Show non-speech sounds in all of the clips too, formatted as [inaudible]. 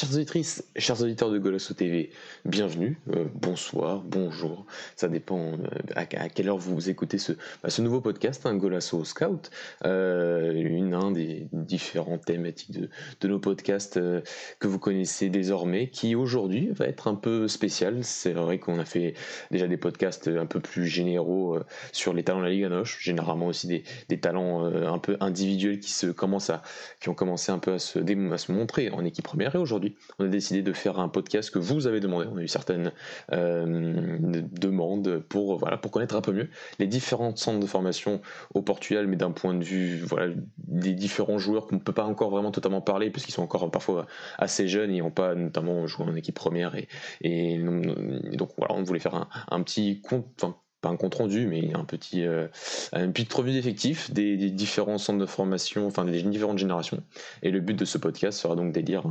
Chers auditrices, chers auditeurs de Golasso TV, bienvenue, euh, bonsoir, bonjour, ça dépend euh, à, quelle heure vous écoutez ce, bah, nouveau podcast, hein, Golasso Scout, euh, une un des différentes thématiques de, nos podcasts que vous connaissez désormais, qui aujourd'hui va être un peu spécial. C'est vrai qu'on a fait déjà des podcasts un peu plus généraux sur les talents de la Ligue Noche, généralement aussi des, des talents un peu individuels qui se commencent à, qui ont commencé un peu à se, à se montrer en équipe première. Et aujourd'hui on a décidé de faire un podcast que vous avez demandé. On a eu certaines euh, demandes pour, connaître un peu mieux les différents centres de formation au Portugal, mais d'un point de vue voilà, des différents joueurs qu'on ne peut pas encore vraiment totalement parler, puisqu'ils sont encore parfois assez jeunes et n'ont pas notamment joué en équipe première. Et, donc voilà, on voulait faire un petit compte pas un compte rendu, mais un petit, euh, une d'effectifs des, différents centres de formation, enfin des différentes générations. Et le but de ce podcast sera donc d'élire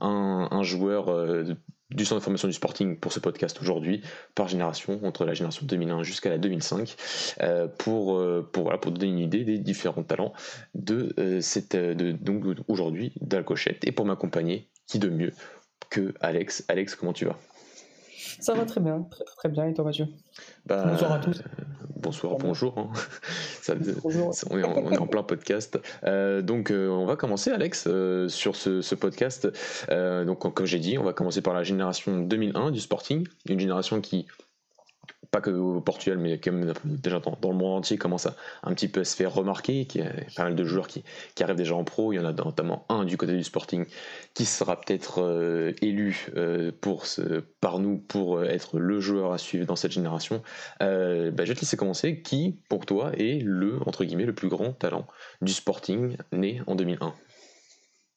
un, joueur euh, du centre de formation du Sporting pour ce podcast aujourd'hui, par génération, entre la génération 2001 jusqu'à la 2005, euh, pour, pour, voilà, pour donner une idée des différents talents de cette, de, donc aujourd'hui d'Alcochette. Et pour m'accompagner, qui de mieux que Alex Alex, comment tu vas? Ça va très bien, très très bien. Et toi, Mathieu? Bah, Bonsoir à tous. bonsoir, bonjour. Hein. [laughs] bonjour. On, est en, plein podcast. Euh, donc, euh, on va commencer, Alex, euh, sur ce, ce podcast. donc, comme j'ai dit, on va commencer par la génération 2001 du Sporting, une génération qui pas que au Portugal, mais quand même déjà dans, le monde entier, commence à un petit peu à se faire remarquer. Il y a pas mal de joueurs qui, qui, arrivent déjà en pro. Il y en a notamment un du côté du Sporting qui sera peut-être euh, élu euh, pour par nous pour être le joueur à suivre dans cette génération. Euh, bah, je vais te laisser commencer. Qui, pour toi, est le entre guillemets le plus grand talent du Sporting né en 2001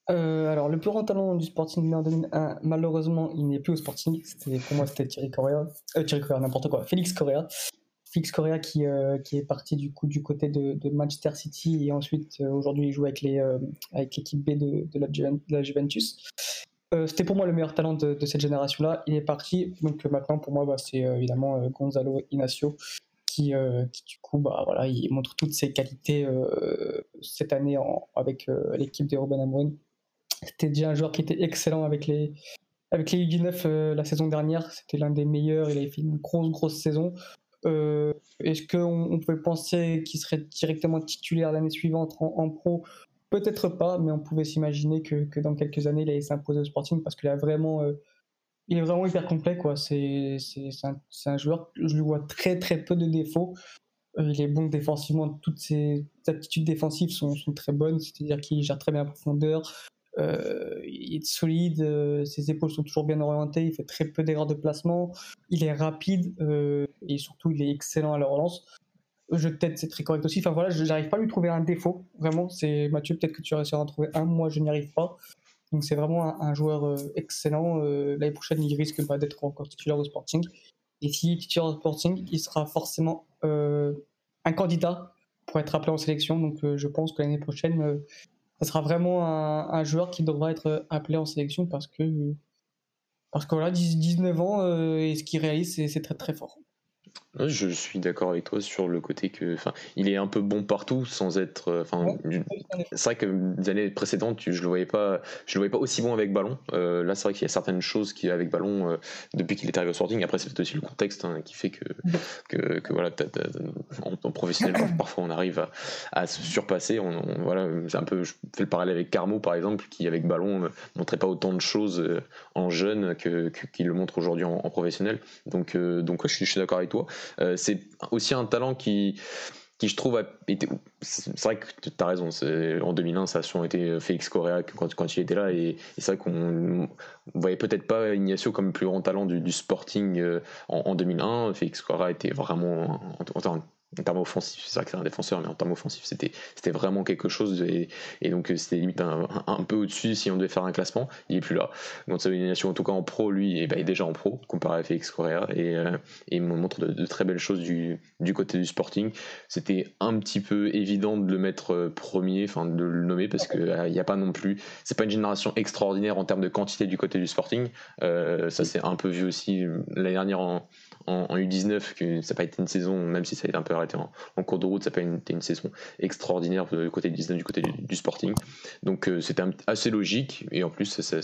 euh, alors, le plus grand talent du Sporting en 2001, malheureusement, il n'est plus au Sporting. pour moi, c'était Thierry Correa. Euh, Thierry Correa, n'importe quoi. Félix Correa. Félix Correa qui, euh, qui est parti du coup du côté de, Manchester City et ensuite aujourd'hui il joue avec l'équipe B de, la, Juventus. c'était pour moi le meilleur talent de, cette génération-là. Il est parti, donc maintenant pour moi bah, c'est évidemment Gonzalo Inacio qui, qui, du coup bah voilà il montre toutes ses qualités cette année avec l'équipe de Ruben Amorim c'était déjà un joueur qui était excellent avec les, avec les U19 euh, la saison dernière. C'était l'un des meilleurs. Il avait fait une grosse, grosse saison. Euh, est-ce qu'on on pouvait penser qu'il serait directement titulaire l'année suivante en, pro? Peut-être pas, mais on pouvait s'imaginer que, que, dans quelques années, il allait s'imposer au Sporting parce qu'il a vraiment, euh, il est vraiment hyper complet. Quoi. C'est, c'est, un, un, joueur, je lui vois très très peu de défauts. il est bon défensivement, toutes ses aptitudes défensives sont, sont très bonnes, c'est-à-dire qu'il gère très bien la profondeur, euh, il est solide, euh, ses épaules sont toujours bien orientées, il fait très peu d'erreurs de placement, il est rapide euh, et surtout il est excellent à la relance. jeu de tête, c'est très correct aussi. Enfin voilà, je n'arrive pas à lui trouver un défaut. Vraiment, c'est Mathieu, peut-être que tu réussiras à en trouver un. Moi, je n'y arrive pas. Donc c'est vraiment un, joueur excellent. L'année prochaine, il risque pas d'être encore titulaire au Sporting. Et est titulaire au Sporting, il sera forcément un candidat pour être appelé en sélection. Donc je pense que l'année prochaine, ça sera vraiment un, joueur qui devra être appelé en sélection parce que parce que voilà 19 ans euh, et ce qu'il réalise c'est très très fort. Je suis d'accord avec toi sur le côté que, enfin, il est un peu bon partout sans être, euh, enfin, c'est vrai que les années précédentes, je le voyais pas, je le voyais pas aussi bon avec ballon. Euh, là, c'est vrai qu'il y a certaines choses qui avec ballon euh, depuis qu'il est arrivé au Sporting. Après, c'est aussi le contexte hein, qui fait que, que, que voilà, en, professionnel, [clears throat] parfois on arrive à, à se surpasser. On, voilà, c'est un peu, je fais le parallèle avec Carmo par exemple, qui avec ballon montrait pas autant de choses en jeune que qu'il le montre aujourd'hui en, professionnel. Donc, donc, je suis, je suis d'accord avec toi. Euh, c'est aussi un talent qui, qui je trouve a été. C'est vrai que tu as raison, en 2001, ça a souvent été Félix Correa quand, il était là, et, c'est vrai qu'on voyait peut-être pas Ignacio comme le plus grand talent du, Sporting euh, en, 2001. Félix Correa était vraiment. En, en termes offensifs, c'est vrai que c'est un défenseur, mais en termes offensifs, c'était, c'était vraiment quelque chose. Et, et donc, c'était limite un, un, peu au-dessus si on devait faire un classement. Il est plus là. Donc, sa nomination, en tout cas en pro, lui, et ben, il est déjà en pro, comparé à Félix Correa. Et, euh, et il montre de, très belles choses du, du côté du Sporting. C'était un petit peu évident de le mettre euh, premier, enfin de le nommer, parce qu'il euh, n'y a pas non plus. C'est pas une génération extraordinaire en termes de quantité du côté du Sporting. ça, c'est un peu vu aussi l'année dernière en en, U19, que ça n'a pas été une saison, même si ça a été un peu arrêté en, cours de route, ça n'a pas été une saison extraordinaire du côté du 19, du côté du, Sporting. Donc c'était assez logique, et en plus, ça,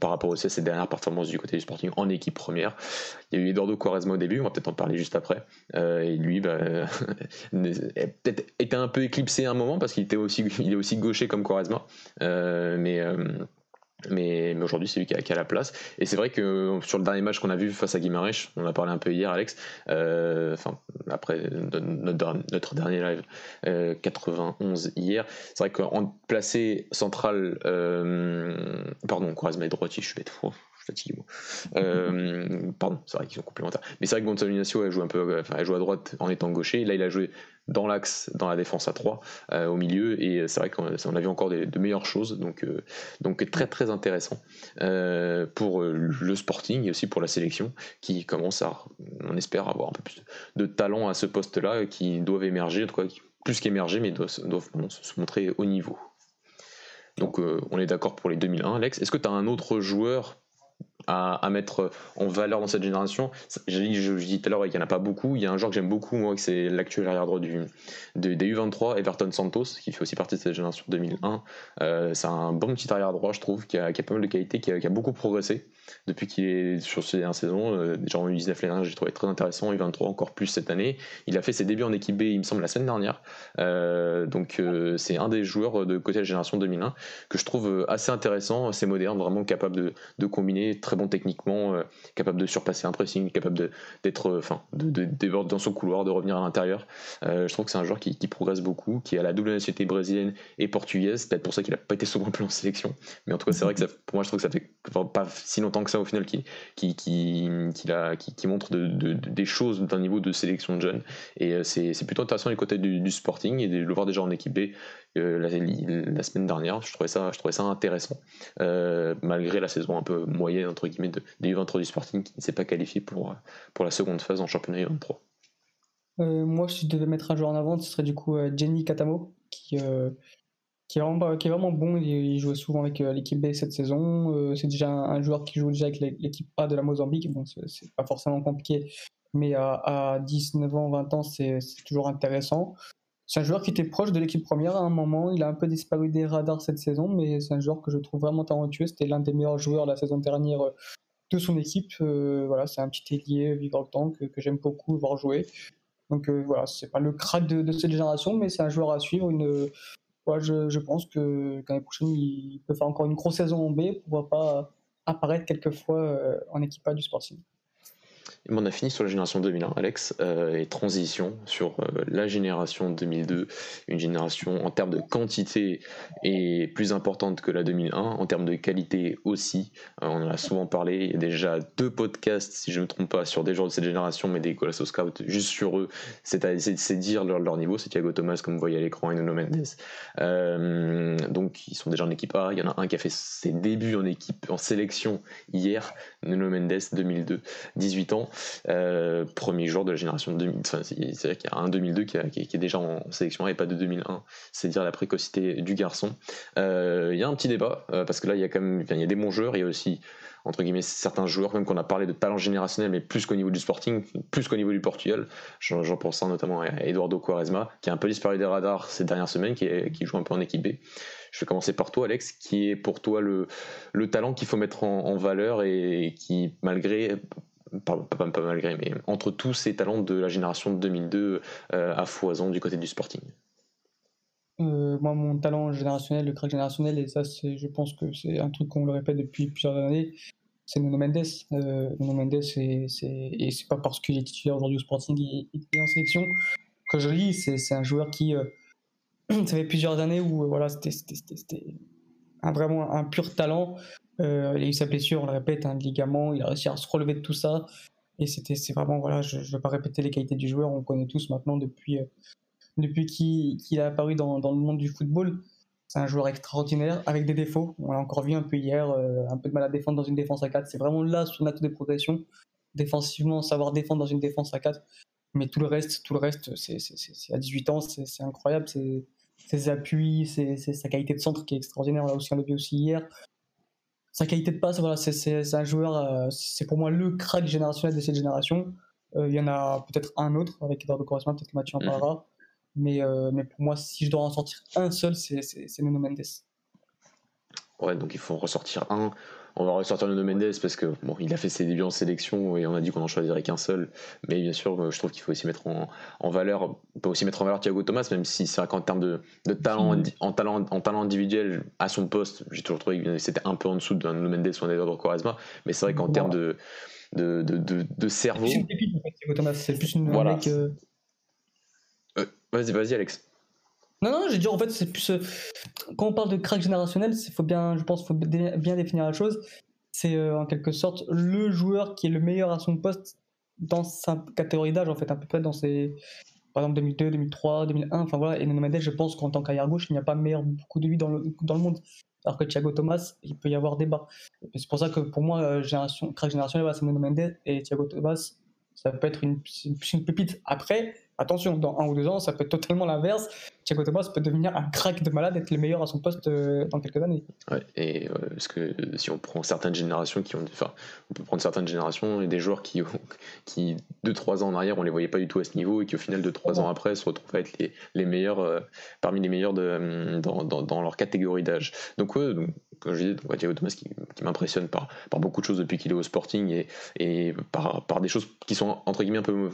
par rapport aussi à ses dernières performances du côté du Sporting en équipe première. Il y a eu Eduardo Quaresma au début, on va peut-être en parler juste après, et lui, bah, [laughs] peut-être été un peu éclipsé à un moment parce qu'il était aussi, il est aussi gaucher comme Quaresma, mais mais, aujourd'hui, c'est lui qui a, la place. Et c'est vrai que sur le dernier match qu'on a vu face à Guimarães, on a parlé un peu hier, Alex, euh, enfin, après notre, dernier live, 91 euh, hier, c'est vrai qu'en placé central, euh, pardon, Quaresma et droitier, je suis bête, fou. Euh, pardon, c'est vrai qu'ils sont complémentaires. Mais c'est vrai que Gonzalo Ignacio a joué un peu, enfin, joue à droite en étant gaucher. Là, il a joué dans l'axe, dans la défense à 3, euh, au milieu. Et c'est vrai qu'on a vu encore de meilleures choses. Donc, euh, donc très très intéressant pour le Sporting et aussi pour la sélection qui commence à, on espère, avoir un peu plus de talent à ce poste-là, qui doivent émerger, en tout cas, plus qu'émerger, mais doivent, doivent se montrer au niveau. Donc on est d'accord pour les 2001, Alex. Est-ce que tu as un autre joueur à, mettre en valeur dans cette génération. Dit, je, dis tout à l'heure qu'il n'y en a pas beaucoup. Il y a un joueur que j'aime beaucoup, moi, c'est l'actuel arrière droit du, des U23, Everton Santos, qui fait aussi partie de cette génération 2001. Euh, c'est un bon petit arrière droit, je trouve, qui a, pas mal de qualité, qui a, beaucoup progressé depuis qu'il est sur ces dernières saisons. Euh, déjà en U19 l'année j'ai trouvé très intéressant. U23 encore plus cette année. Il a fait ses débuts en équipe B, il me semble, la semaine dernière. Euh, donc c'est un des joueurs de côté de la génération 2001 que je trouve assez intéressant, assez moderne, vraiment capable de, de combiner très bon techniquement, euh, capable de surpasser un pressing, capable d'être, euh, enfin, de, de, dans son couloir, de revenir à l'intérieur. Euh, je trouve que c'est un joueur qui, progresse beaucoup, qui a la double nationalité brésilienne et portugaise. Peut-être pour ça qu'il n'a pas été souvent plus en sélection. Mais en tout cas, c'est vrai que pour moi, je trouve que ça fait pas si longtemps que ça au final qui, qui, qui, qui, montre de, des choses d'un niveau de sélection de jeunes. Et c'est plutôt intéressant du côté du, Sporting et de le voir déjà en équipe B la, la, semaine dernière. Je trouvais ça, je trouvais ça intéressant, malgré la saison un peu moyenne entre guillemets de, des U23 du Sporting qui ne s'est pas qualifié pour, pour la seconde phase en championnat U23. Euh, moi, si je devais mettre un joueur en avant, ce serait du coup euh, Jenny Katamo, qui, euh, qui, est vraiment, bon. Il, jouait souvent avec l'équipe B cette saison. c'est déjà un, joueur qui joue déjà avec l'équipe A de la Mozambique, donc c'est pas forcément compliqué. Mais à, à 19 ans, 20 ans, c'est toujours intéressant. C'est un joueur qui était proche de l'équipe première à un moment. Il a un peu disparu des radars cette saison, mais c'est un joueur que je trouve vraiment talentueux. C'était l'un des meilleurs joueurs la saison dernière euh, de son équipe. Euh, voilà, c'est un petit ailier vivant le temps que, j'aime beaucoup voir jouer. Donc euh, voilà, c'est pas le crack de, cette génération, mais c'est un joueur à suivre. Une, je, pense que l'année prochaine, il peut faire encore une grosse saison en B. Pourquoi pas apparaître quelquefois en équipe A du Sporting on a fini sur la génération 2001, Alex, euh, et transition sur euh, la génération 2002, une génération en termes de quantité est plus importante que la 2001, en termes de qualité aussi. Euh, on en a souvent parlé, il y a déjà deux podcasts, si je ne me trompe pas, sur des joueurs de cette génération, mais des Colasso Scouts juste sur eux, c'est dire leur, leur, niveau, c'est Thiago Thomas, comme vous voyez à l'écran, et Nuno Mendes. donc ils sont déjà en équipe A, il y en a un qui a fait ses débuts en équipe, en sélection hier, Nuno Mendes, 2002, 18 ans. Euh, premier joueur de la génération 2000. Enfin, c'est vrai qu'il y a un 2002 qui, est déjà en sélection et pas de 2001. C'est dire la précocité du garçon. Euh, il y a un petit débat euh, parce que là, il y a quand même il y a des bons joueurs. Il y a aussi entre guillemets certains joueurs même qu'on a parlé de talent générationnel mais plus qu'au niveau du Sporting plus qu'au niveau du Portugal j'en pense notamment à Eduardo Quaresma qui a un peu disparu des radars ces dernières semaines qui, joue un peu en équipe B je vais commencer par toi, Alex, qui est pour toi le talent qu'il faut mettre en, valeur et qui, malgré, pas, malgré, mais entre tous ces talents de la génération de 2002 euh, à foison du côté du sporting euh, moi, mon talent générationnel, le crack générationnel, et ça, je pense que c'est un truc qu'on le répète depuis plusieurs années, c'est Nuno Mendes. Euh, Nuno Mendes, c'est, et c'est pas parce qu'il est titulaire aujourd'hui au Sporting et, en sélection que je lis, c'est, un joueur qui, [clears throat] ça fait plusieurs années où voilà, c'était, vraiment un pur talent. Euh, il a eu sa blessure, on le répète, un ligament, il a réussi à se relever de tout ça. Et c'était, c'est vraiment, voilà, je ne vais pas répéter les qualités du joueur, on connaît tous maintenant depuis, euh, depuis qu'il, a apparu dans, le monde du football. C'est un joueur extraordinaire avec des défauts. On l'a encore vu un peu hier, euh, un peu de mal à défendre dans une défense à 4. C'est vraiment là son atout de progression. Défensivement, savoir défendre dans une défense à 4. Mais tout le reste, tout le reste, c'est, à 18 ans, c'est, incroyable. C'est ses appuis, c'est, sa qualité de centre qui est extraordinaire. On l'a aussi enlevé aussi hier. Sa qualité de passe, voilà, c'est un joueur, c'est pour moi le crack générationnel de cette génération. Il y en a peut-être un autre avec Eduardo Quaresma, peut-être que Mathieu en mhm. parlera. Mais, mais pour moi, si je dois en sortir un seul, c'est Nuno Mendes. Ouais, donc il faut en ressortir un on va ressortir Nuno Mendes parce que bon, il a fait ses débuts en sélection et on a dit qu'on en choisirait qu'un seul. Mais bien sûr, je trouve qu'il faut aussi mettre en, valeur, on peut aussi mettre en valeur Thiago Thomas, même si c'est vrai qu'en termes de, talent, en talent, en talent individuel à son poste, j'ai toujours trouvé que c'était un peu en dessous d'un Nuno Mendes ou un Eduardo Quaresma. Mais c'est vrai qu'en termes de de, de, de, cerveau. C'est une pépite en fait, Thiago Thomas. C'est plus une voilà. Euh, euh, vas-y, vas-y, Alex. Non, non, j'ai dit en fait, c'est plus. Euh, quand on parle de crack générationnel, faut bien, je pense, faut bien définir la chose. C'est euh, en quelque sorte le joueur qui est le meilleur à son poste dans sa catégorie d'âge, en fait, à peu près dans ses. Par exemple, 2002, 2003, 2001, enfin voilà. Et Nuno je pense qu'en tant qu'arrière gauche, il n'y a pas meilleur beaucoup de lui dans le, dans le monde. Alors que Thiago Thomas, il peut y avoir débat. C'est pour ça que pour moi, euh, génération, crack générationnel, c'est Nuno et Thiago Thomas, ça peut être une, une pépite. Après, Attention, dans un ou deux ans, ça peut être totalement l'inverse. Thiago Thomas peut devenir un crack de malade, être le meilleur à son poste euh, dans quelques années. Ouais, et euh, parce que si on prend certaines générations qui ont, on peut prendre certaines générations et des joueurs qui, qui deux trois ans en arrière, on les voyait pas du tout à ce niveau et qui au final deux trois ans après se retrouvent à être les, meilleurs, euh, parmi les meilleurs dans, leur catégorie d'âge. Donc ouais, comme je disais, Thiago Thomas qui, qui m'impressionne par, beaucoup de choses depuis qu'il est au Sporting et, par, des choses qui sont entre guillemets un peu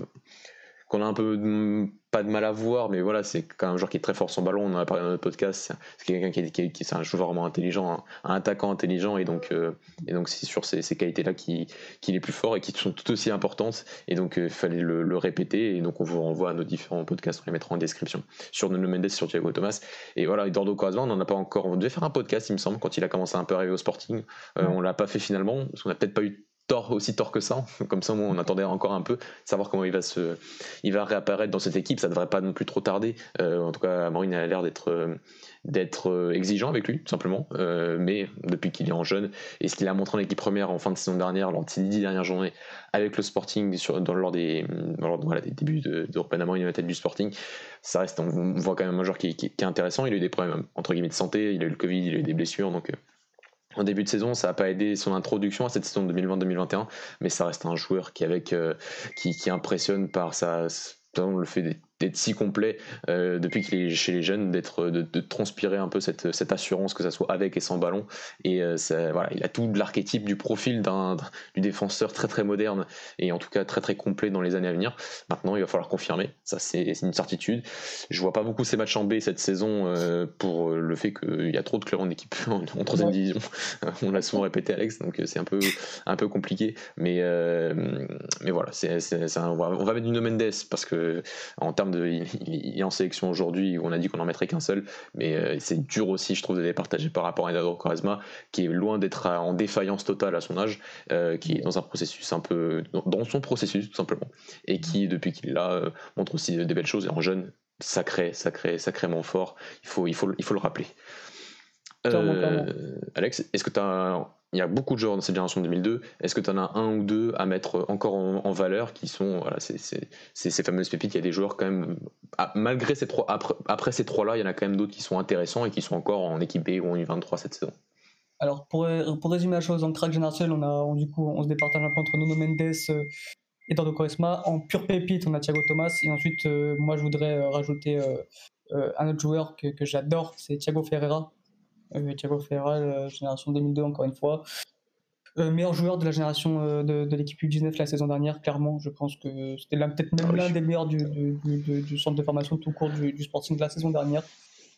qu'on a un peu pas de mal à voir, mais voilà, c'est quand même un joueur qui est très fort son ballon. On en a parlé dans notre podcast. C'est quelqu'un qui, est, qui, c'est un joueur vraiment intelligent, un, attaquant intelligent, et donc, euh, et donc c'est sur ces, ces qualités-là qu'il est plus fort et qui sont tout aussi importantes. Et donc, il euh, fallait le, répéter. Et donc, on vous renvoie à nos différents podcasts, on les mettra en description sur Nuno Mendes, sur Thiago Thomas. Et voilà, Eduardo Quaresma, on n'en a pas encore. On devait faire un podcast, il me semble, quand il a commencé à un peu arriver au Sporting. Euh, on l'a pas fait finalement, parce qu'on n'a peut-être pas eu tort aussi tort que ça. [laughs] Comme ça, on attendait encore un peu, savoir comment il va se, il va réapparaître dans cette équipe. Ça devrait pas non plus trop tarder. Euh, en tout cas, Maureen a l'air d'être, euh, d'être euh, exigeant avec lui, tout simplement. mais depuis qu'il est en jeune et ce qu'il a montré en équipe première en fin de saison dernière, lors des dix dernières journées, avec le Sporting sur, dans, lors des, voilà, des débuts de, de Panama United du Sporting, ça reste, on voit quand même un joueur qui, qui, qui, est intéressant. Il a eu des problèmes entre guillemets de santé, il a eu le Covid, il a eu des blessures, donc en début de saison, ça n'a pas aidé son introduction à cette saison 2020-2021, mais ça reste un joueur qui, avec, euh, qui, impressionne par sa, le fait d'être si complet euh, depuis qu'il est chez les jeunes, d'être de, transpirer un peu cette, cette, assurance que ça soit avec et sans ballon. Et euh, ça, voilà, il a tout l'archétype du profil d'un du défenseur très très moderne et en tout cas très très complet dans les années à venir. Maintenant, il va falloir confirmer, ça c'est une certitude. Je vois pas beaucoup ces matchs en B cette saison euh, pour le fait qu'il y a trop de clubs en équipe [laughs] en, troisième division. [laughs] On l'a souvent répété Alex, donc c'est un peu un peu compliqué. Mais mais voilà, c'est on, va, on va mettre du Mendes parce que en termes il, est en sélection aujourd'hui, on a dit qu'on en mettrait qu'un seul, mais euh, c'est dur aussi, je trouve, de les partager par rapport à Eduardo Quaresma, qui est loin d'être en défaillance totale à son âge, euh, qui est dans un processus un peu, dans son processus tout simplement, et qui, depuis qu'il l'a, euh, montre aussi des belles choses, et en jeune, sacré, sacré, sacrément fort, il faut, il faut, il faut le rappeler. Alex, est-ce que tu as il y a beaucoup de joueurs dans cette génération 2002. Est-ce que tu en as un ou deux à mettre encore en, valeur qui sont ces fameuses pépites? Il y a des joueurs quand même, ah, malgré ces trois, après, ces trois-là, il y en a quand même d'autres qui sont intéressants et qui sont encore en équipe B ou en U23 cette saison. Alors pour, pour résumer la chose, en crack générationnel, on, a, du coup, on se départage un peu entre Nuno Mendes euh, et Eduardo Quaresma. En pure pépite, on a Thiago Thomas. Et ensuite, euh, moi, je voudrais euh, rajouter un autre joueur que, que j'adore, c'est Thiago Ferreira euh, Thiago Ferreira, euh, génération 2002 encore une fois. Euh, meilleur joueur de la génération de, l'équipe U19 la saison dernière, clairement. Je pense que c'était peut-être même ah l'un des meilleurs du, du, centre de formation tout court du, Sporting de la saison dernière.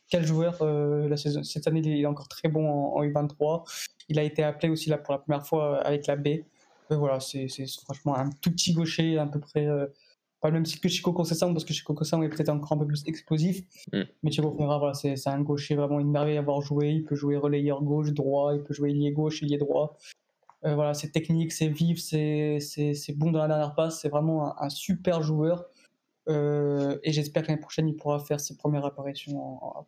Quel joueur la saison, Cette année, il est encore très bon en, U23. Il a été appelé aussi là pour la première fois avec la B. voilà, c'est franchement un tout petit gaucher, à peu près pas le même style que Chico Concessant, parce que Chico Concessant est peut-être encore un peu plus explosif. Mm. Mais Chico Ferreira, voilà, c'est un gaucher vraiment une merveille à avoir joué. Il peut jouer relayeur gauche, droit, il peut jouer lié gauche, lié droit. Euh, voilà, c'est technique, c'est vif, c'est bon dans la dernière passe. C'est vraiment un, super joueur. Euh, et j'espère que l'année prochaine, il pourra faire ses premières apparitions en,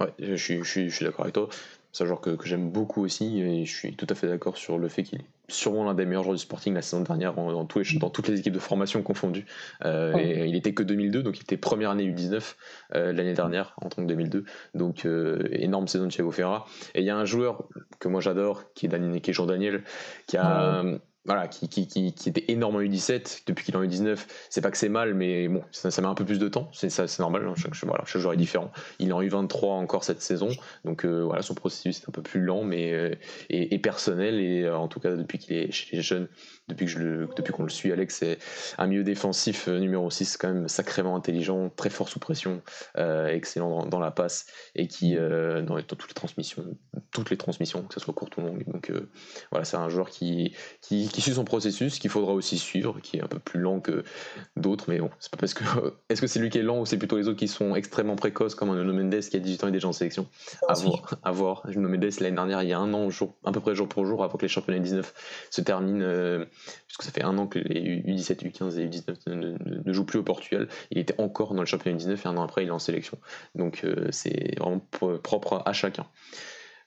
Ouais, je suis, je suis, je suis d'accord avec toi. C'est un joueur que, que j'aime beaucoup aussi et je suis tout à fait d'accord sur le fait qu'il sûrement l'un des meilleurs joueurs du Sporting la saison dernière dans, dans toutes les équipes de formation confondues. Euh, et il était que 2002, donc il était première année U19 euh, l'année dernière en tant que 2002. Donc euh, énorme saison de Thiago Ferra. Et il y a un joueur que moi j'adore, qui est, qui est Jean Daniel, qui a voilà, qui, qui, qui, qui, était énorme en U17 depuis qu'il est en U19. C'est pas que c'est mal, mais bon, ça, ça, met un peu plus de temps. C'est c'est normal. Hein, chaque, voilà, chaque joueur est différent. Il est en U23 encore cette saison, donc euh, voilà, son processus est un peu plus lent, mais euh, personnel. Et euh, en tout cas, depuis qu'il est chez les jeunes, depuis le, qu'on le suit, Alex, c'est un milieu défensif numéro 6, quand même sacrément intelligent, très fort sous pression, excellent dans, dans, la passe et qui dans, dans, toutes les transmissions, toutes les transmissions, que ce soit courte ou longue. Donc voilà, c'est un joueur qui, qui qui suit son processus, qu'il faudra aussi suivre, qui est un peu plus lent que d'autres, mais bon, c'est pas parce que. [laughs] Est-ce que c'est lui qui est lent ou c'est plutôt les autres qui sont extrêmement précoces, comme un Nuno Mendes qui a 18 ans et déjà en sélection? À voir, à voir. Nuno Mendes, l'année dernière, il y a un an, jour, à peu près jour pour jour, avant que les championnats 19 se terminent, euh, puisque ça fait un an que les U17, U15 et U19 ne, jouent plus au Portugal, il était encore dans le championnat 19 et un an après, il est en sélection. Donc euh, c'est vraiment propre à chacun.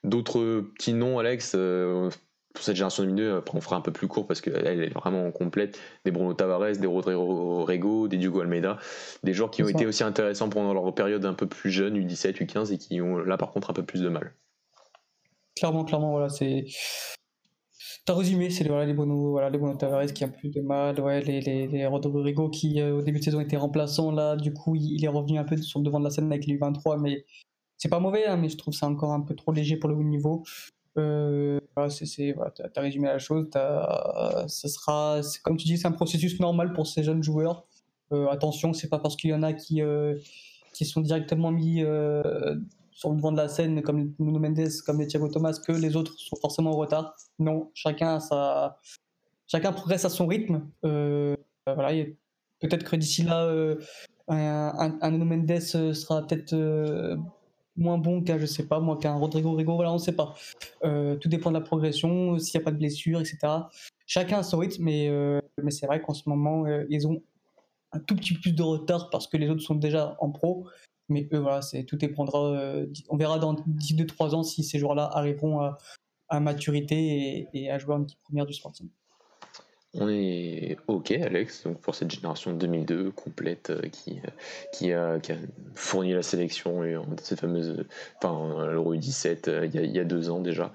D'autres petits noms, Alex, euh, pour cette génération 2002, après on fera un peu plus court parce qu'elle est vraiment complète, des Bruno Tavares, des Rodrigo Rego, des Diogo Almeida, des joueurs qui ont été aussi intéressants pendant leur période un peu plus jeune, U17, U15, et qui ont là par contre un peu plus de mal. Clairement, clairement, voilà, c'est. T'as résumé, c'est voilà, les Bruno, voilà, les Bruno Tavares qui ont plus de mal, ouais, les, les, Rodrigo qui euh, au début de saison étaient remplaçants, là, du coup, il, est revenu un peu sur le devant de la scène avec les U23, mais c'est pas mauvais, hein, mais je trouve ça encore un peu trop léger pour le haut niveau. Euh, c'est, voilà, tu as, résumé la chose. Ce sera, comme tu dis, c'est un processus normal pour ces jeunes joueurs. Euh, attention, c'est pas parce qu'il y en a qui, euh, qui sont directement mis euh, sur le devant de la scène, comme Nuno Mendes, comme Thiago Thomas, que les autres sont forcément en retard. Non, chacun, chacun progresse à son rythme. voilà, peut-être que d'ici là, un, un, Nuno Mendes sera peut-être moins bon qu'un, je sais pas, moi, qu'un Rodrigo Rigo, voilà, on ne sait pas. Euh, tout dépend de la progression, s'il n'y a pas de blessure, etc. Chacun a son rythme, mais, euh, mais c'est vrai qu'en ce moment, euh, ils ont un tout petit peu plus de retard parce que les autres sont déjà en pro. Mais eux, voilà, c'est, tout dépendra. on verra dans d'ici 2-3 ans si ces joueurs-là arriveront à, maturité et, à jouer en équipe première du Sporting. On est OK, Alex, donc pour cette génération 2002 complète euh, qui, euh, qui, a, fourni la sélection et cette fameuse, enfin l'Euro 17 euh, il, y a, il y a deux ans déjà,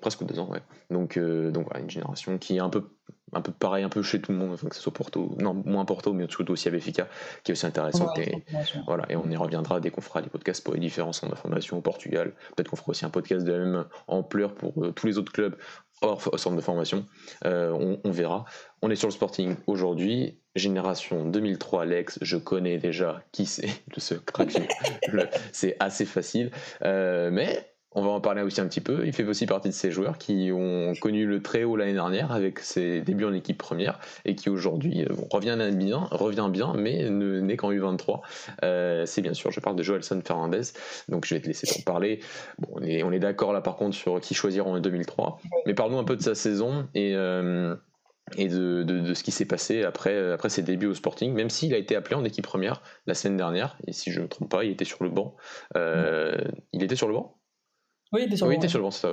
presque deux ans, ouais. Donc, donc voilà, une génération qui est un peu un peu pareil un peu chez tout le monde, enfin, que ce soit Porto, non moins Porto, mais surtout aussi Benfica, qui est aussi intéressante. et, voilà, et on y reviendra dès qu'on fera des podcasts pour les différents centres d'information au Portugal. Peut-être qu'on fera aussi un podcast de la même ampleur pour tous les autres clubs hors centre de formation. Euh, on, verra. On est sur le Sporting aujourd'hui. Génération 2003, Alex, je connais déjà qui c'est, ce crack. [laughs] c'est assez facile. Euh, mais on va en parler aussi un petit peu. Il fait aussi partie de ces joueurs qui ont connu le très haut l'année dernière avec ses débuts en équipe première et qui aujourd'hui euh, revient bien, revient bien, mais n'est qu'en U23. Euh, c'est bien sûr, je parle de Joelson Fernandez, donc je vais te laisser t'en parler. Bon, on est, d'accord là par contre sur qui choisir en 2003, mais parlons un peu de sa saison et. Euh, de, ce qui s'est passé après ses débuts au Sporting, même s'il a été appelé en équipe première la semaine dernière, et si je ne me trompe pas, il était sur le banc. il était sur le banc? Oui, il était sur, oui, il était sur le banc. Ça,